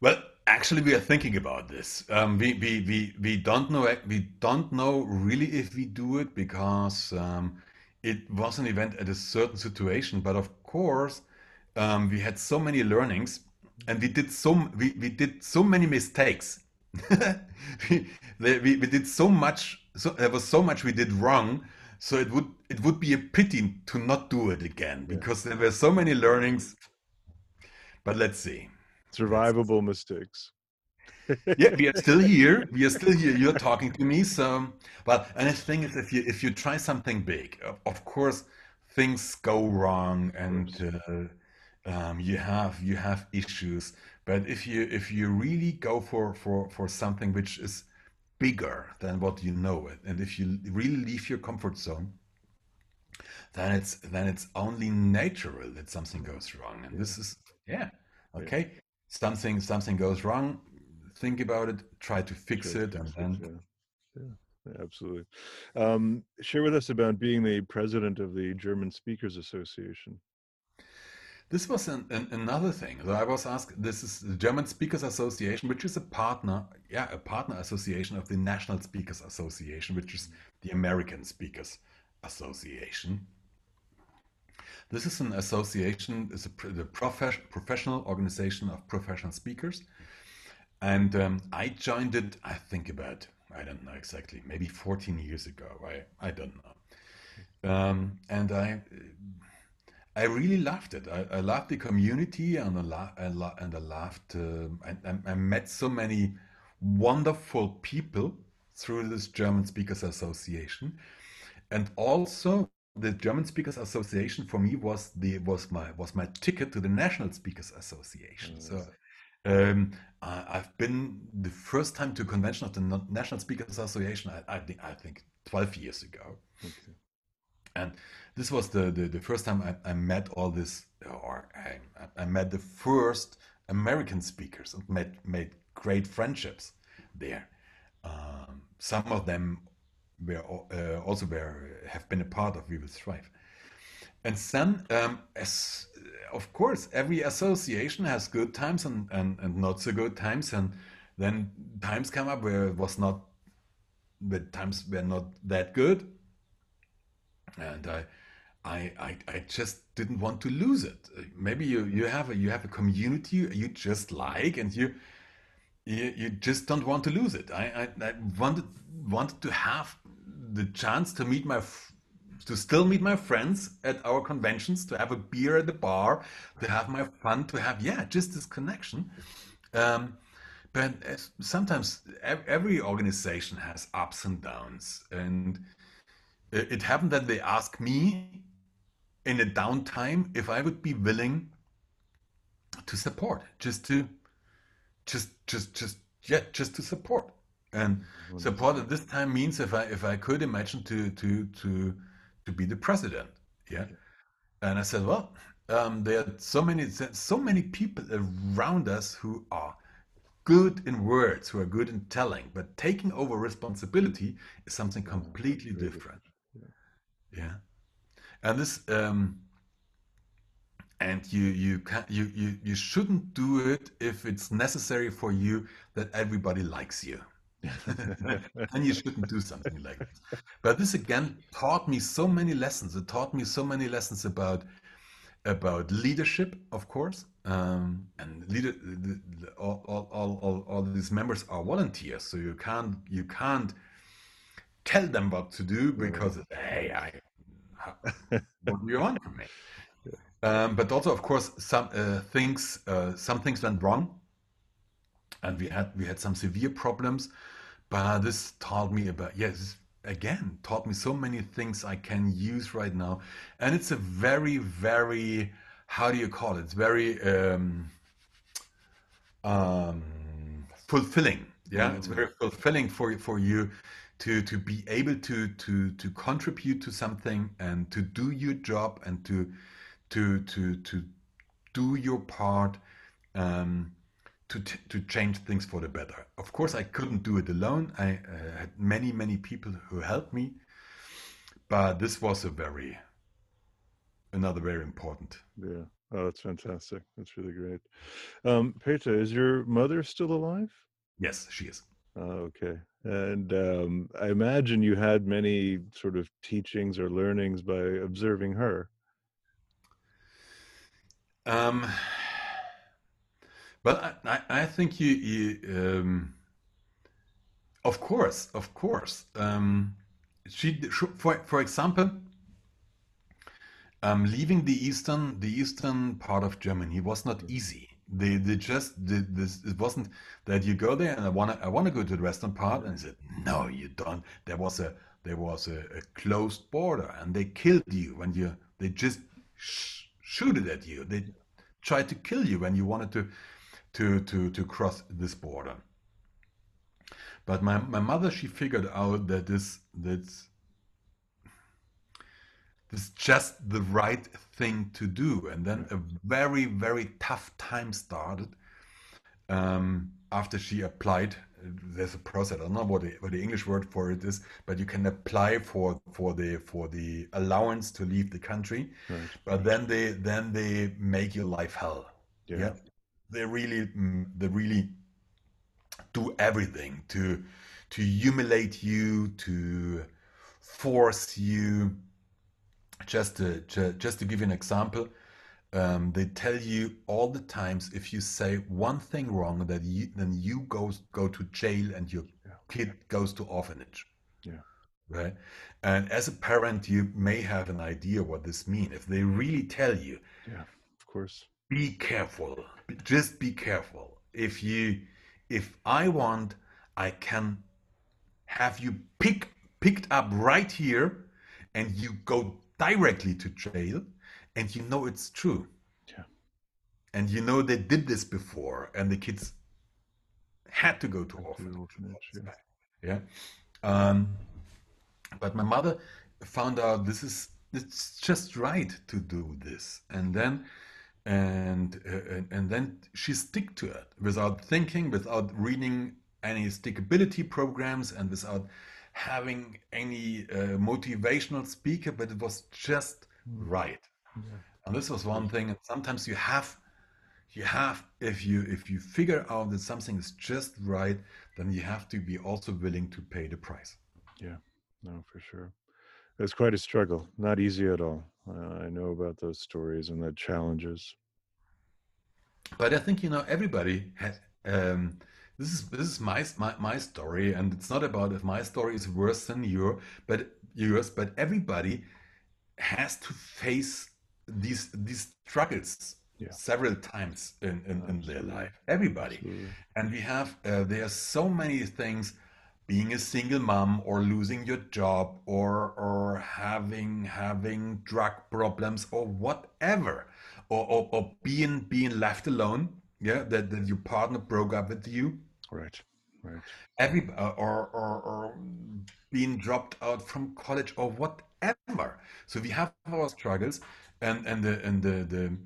Well, actually, we are thinking about this. Um, we, we, we, we don't know we don't know really if we do it because um, it was an event at a certain situation. But of course, um, we had so many learnings, and we did so we, we did so many mistakes. we, we, we did so much. So there was so much we did wrong. So it would it would be a pity to not do it again
Yeah.
because there were so many learnings. But let's see. Let's
Survivable mistakes.
yeah, we are still here. We are still here. You're talking to me. So, but and the thing is, if you if you try something big, of, of course, things go wrong, and uh, um, you have you have issues. But if you if you really go for for for something which is bigger than what you know it, and if you really leave your comfort zone, then it's then it's only natural that something goes wrong. And
Yeah.
this is yeah,
Yeah.
okay. Something something goes wrong. Think about it. Try to fix
to
it, and then
Yeah. Yeah. yeah, Absolutely. Um, share with us about being the president of the German Speakers Association.
this was an, an, another thing. So I was asked. This is the German Speakers Association, which is a partner, yeah, a partner association of the National Speakers Association, which is the American Speakers Association. This is an association, it's a the profes- professional organization of professional speakers. And um, I joined it, I think about, I don't know exactly, maybe 14 years ago. I, I don't know. Um, and I, I really loved it. I, I loved the community and I, and I loved, I, I I met so many wonderful people through this German Speakers Association. And also the German Speakers Association for me was the was my was my ticket to the National Speakers Association. So um, I, I've been the first time to a convention of the National Speakers Association. I, I think I think 12 years ago,
Okay.
and this was the the, the first time I, I met all this, or I, I met the first American speakers and made made great friendships there. Um, some of them were uh, also were have been a part of We Will Thrive. And then, um, as of course, every association has good times and, and, and not so good times, and then times come up where it was not, the times were not that good, and I, I, I, I just didn't want to lose it. Uh, Maybe you you have a you have a community you just like, and you you, you just don't want to lose it. I, I, I wanted wanted to have the chance to meet my to still meet my friends at our conventions, to have a beer at the bar, to have my fun, to have yeah, just this connection. Um, but sometimes every organization has ups and downs, and it happened that they asked me in a downtime if I would be willing to support, just to just just just yeah just to support and support
Wonderful.
at this time means if i if i could imagine to to to to be the president yeah? And i said well um, there are so many so many people around us who are good in words who are good in telling but taking over responsibility is something
Uh,
completely different.
yeah.
And this um and you you can you, you you shouldn't do it if it's necessary for you that everybody likes you then you shouldn't do something like this but this again taught me so many lessons. It taught me so many lessons about about leadership of course. Um, and leader all, all, all, all these members are volunteers so you can't you can't tell them what to do because hey I what do you want from me? Um, but also, of course, some uh, things uh, some things went wrong, and we had we had some severe problems. But this taught me about yes, again taught me so many things I can use right now, and it's a very very how do you call it? It's very um, um, fulfilling. Yeah, it's very fulfilling for for you to to be able to to to contribute to something and to do your job and to to to to do your part um, to to change things for the better. Of course, I couldn't do it alone. I uh, had many many people who helped me, but this was a very another very important.
Yeah. Oh, that's fantastic. That's really great. Um, Peter, is your mother still alive?
Yes, she is.
Oh, okay. And um, I imagine you had many sort of teachings or learnings by observing her.
Um, well, I, I, think you, you um, of course, of course. Um, she, for, for example, um, leaving the eastern, the eastern part of Germany was not easy. They, they just did this. It wasn't that you go there and I want to, I want to go to the western part, and said, no, you don't. There was a, there was a, a closed border, and they killed you when you, they just sh- shoot it at you. They tried to kill you when you wanted to, to, to, to cross this border. But my, my mother, she figured out that this, this is just the right thing to do. And then a very, very tough time started um, after she applied. There's a process. I don't know what the, what the English word for it is, but you can apply for for the for the allowance to leave the country.
Right.
But then they then they make your life hell.
Yeah.
Yeah, they really mm, they really do everything to to humiliate you, to force you. Just to ju- just to give you an example, um, they tell you all the times if you say one thing wrong, that you then you go go to jail and your
Yeah.
kid goes to orphanage,
Yeah.
right? And as a parent, you may have an idea what this means. If they really tell you,
Yeah. Of course.
be careful, just be careful. If you, if I want, I can have you pick picked up right here, and you go directly to jail, and you know it's true.
Yeah.
And you know they did this before, and the kids had to go to orphanage.
orphanage, yeah.
Yeah. Um, but my mother found out this is it's just right to do this, and then and uh, and, and then she stick to it without thinking, without reading any stickability programs, and without having any uh, motivational speaker. But it was just right.
Yeah.
And this was one thing. And sometimes you have, you have, if you if you figure out that something is just right, then you have to be also willing to pay the price.
Yeah. No, for sure. It's quite a struggle. Not easy at all. Uh, I know about those stories and the challenges.
But I think you know everybody has. Um, this is this is my, my my story, and it's not about if my story is worse than your, but yours. But everybody has to face these these struggles
Yeah.
several times in, in, in their life. Everybody.
Absolutely.
And we have, uh, there are so many things being a single mom or losing your job or, or having, having drug problems or whatever, or, or, or being, being left alone. Yeah. That, that your partner broke up with you.
Right. Right.
Every, uh, or, or, or being dropped out from college or whatever. So we have our struggles and, and the, and the, the,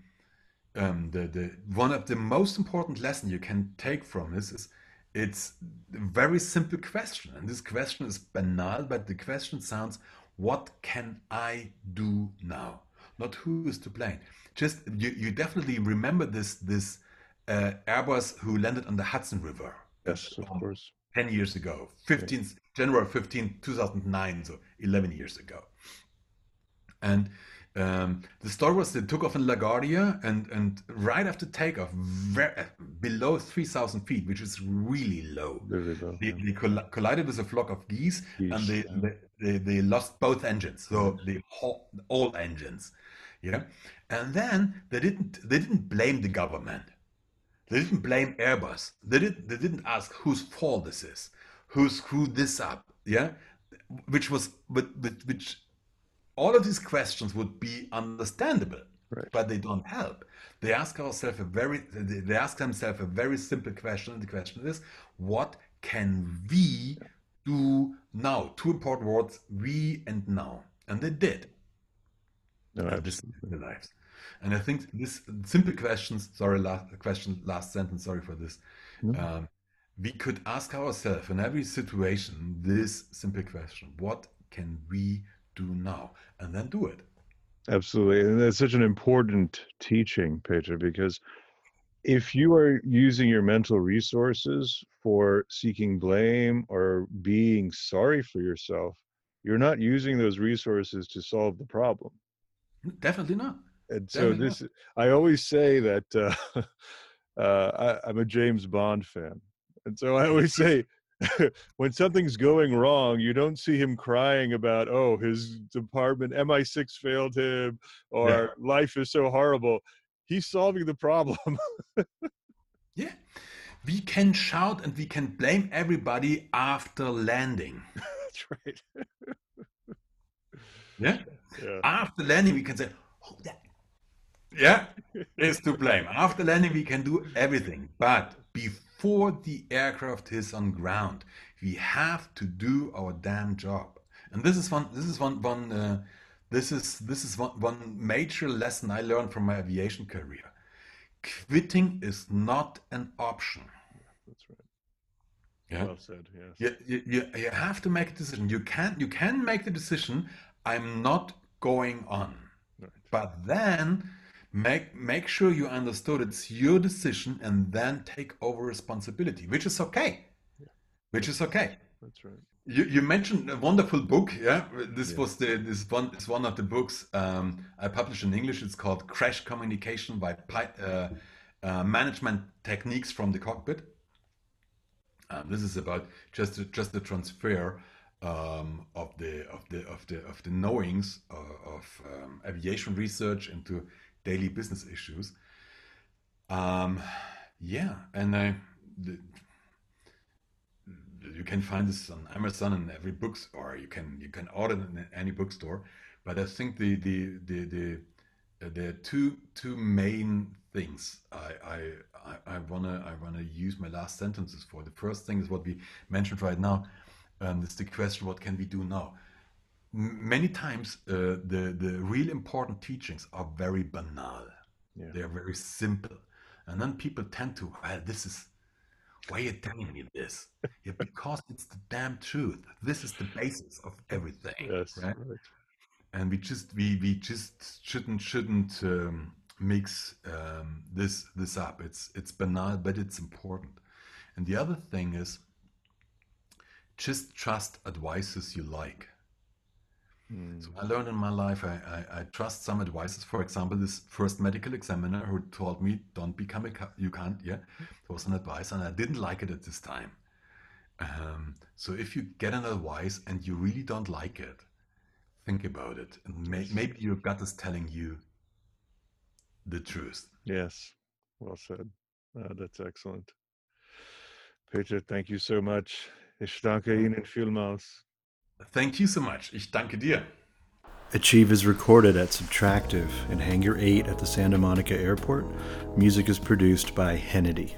um, the, the one of the most important lesson you can take from this is it's a very simple question and this question is banal but the question sounds what can i do now? Not who is to blame. Just you, you definitely remember this this uh, airbus who landed on the hudson river
Yes, of
um,
course.
10 years ago 15th january 15 2009 so 11 years ago. And um, the story was they took off in LaGuardia and, and right after takeoff, very, below 3,000 feet, which is really low, they,
Yeah.
they coll- collided with a flock of geese, and they,
yeah.
they they, they lost both engines, so the whole, all engines. Yeah, and then they didn't they didn't blame the government. They didn't blame Airbus. They didn't they didn't ask whose fault this is, who screwed this up. Yeah, which was but which all of these questions would be understandable,
Right.
but they don't help. They ask ourselves a very they ask themselves a very simple question, and the question is, what can we do now? Two important words: we and now, and they did.
No,
this their lives. And I think this simple questions, sorry, last question, last sentence, sorry for this. Um, we could ask ourselves in every situation this simple question What can we do now? And then do it.
Absolutely. And that's such an important teaching, Peter, because if you are using your mental resources for seeking blame or being sorry for yourself, you're not using those resources to solve the problem.
Definitely not.
And so
Definitely
this, I always say that uh, uh, I, I'm a James Bond fan, and so I always say when something's going wrong, you don't see him crying about oh his department MI6 failed him or life is so horrible. He's solving the problem.
Yeah. We can shout and we can blame everybody after landing.
That's right.
Yeah.
Yeah.
After landing, we can say, oh, that, yeah, is to blame. After landing, we can do everything. But before the aircraft is on ground, we have to do our damn job. And this is one. This is one. One. Uh, this is this is one, one major lesson I learned from my aviation career. Quitting is not an option.
That's right.
Yeah.
Well said. Yes.
You, you, you, you have to make a decision. You can you can make the decision. I'm not going on.
Right.
But then make make sure you understood it's your decision and then take over responsibility, which is okay. yeah. Which is okay.
That's right.
You, you mentioned a wonderful book, yeah. This
Yeah.
was the this one is one of the books um, I published in English. It's called Crash Communication by Pi- uh, uh, Management Techniques from the Cockpit. Um, this is about just the, just the transfer um, of the of the of the of the knowings uh, of um, aviation research into daily business issues. Um, yeah, and I. The, you can find this on Amazon and every books, or you can you can order in any bookstore. But I think the the the the uh, two two main things I I I, I wanna I wanna use my last sentences for. The first thing is what we mentioned right now. Um, it's the question: What can we do now? Many times, uh, the the real important teachings are very banal.
Yeah.
They are very simple, and then people tend to, well, this is why are you telling me this? Yeah, because it's the damn truth. This is the basis of everything,
Yes.
right?
Right.
And we just we we just shouldn't shouldn't um, mix um, this this up. It's it's banal, but it's important. And the other thing is, just trust advices you like.
Mm.
So I learned in my life I, I, I trust some advices. For example, this first medical examiner who told me, "Don't become a ca- you can't." Yeah, it was an advice, and I didn't like it at this time. Um, so if you get an advice and you really don't like it, think about it, and may, maybe your gut is telling you the truth.
Yes. Well said. Uh, that's excellent. Peter, thank you so much. Ich danke Ihnen vielmals.
Thank you so much. Ich danke dir.
Achieve is recorded at Subtractive in Hangar 8 at the Santa Monica Airport. Music is produced by Hennedy.